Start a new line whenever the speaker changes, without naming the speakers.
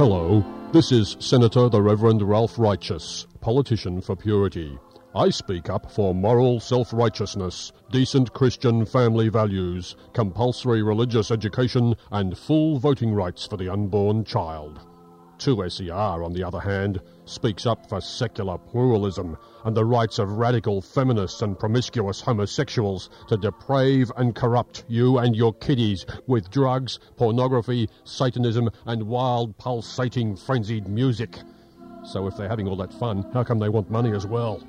Hello, this is Senator the Reverend Ralph Righteous, politician for purity. I speak up for moral self righteousness, decent Christian family values, compulsory religious education, and full voting rights for the unborn child. 2SER, on the other hand, speaks up for secular pluralism and the rights of radical feminists and promiscuous homosexuals to deprave and corrupt you and your kiddies with drugs, pornography, Satanism, and wild, pulsating, frenzied music. So if they're having all that fun, how come they want money as well?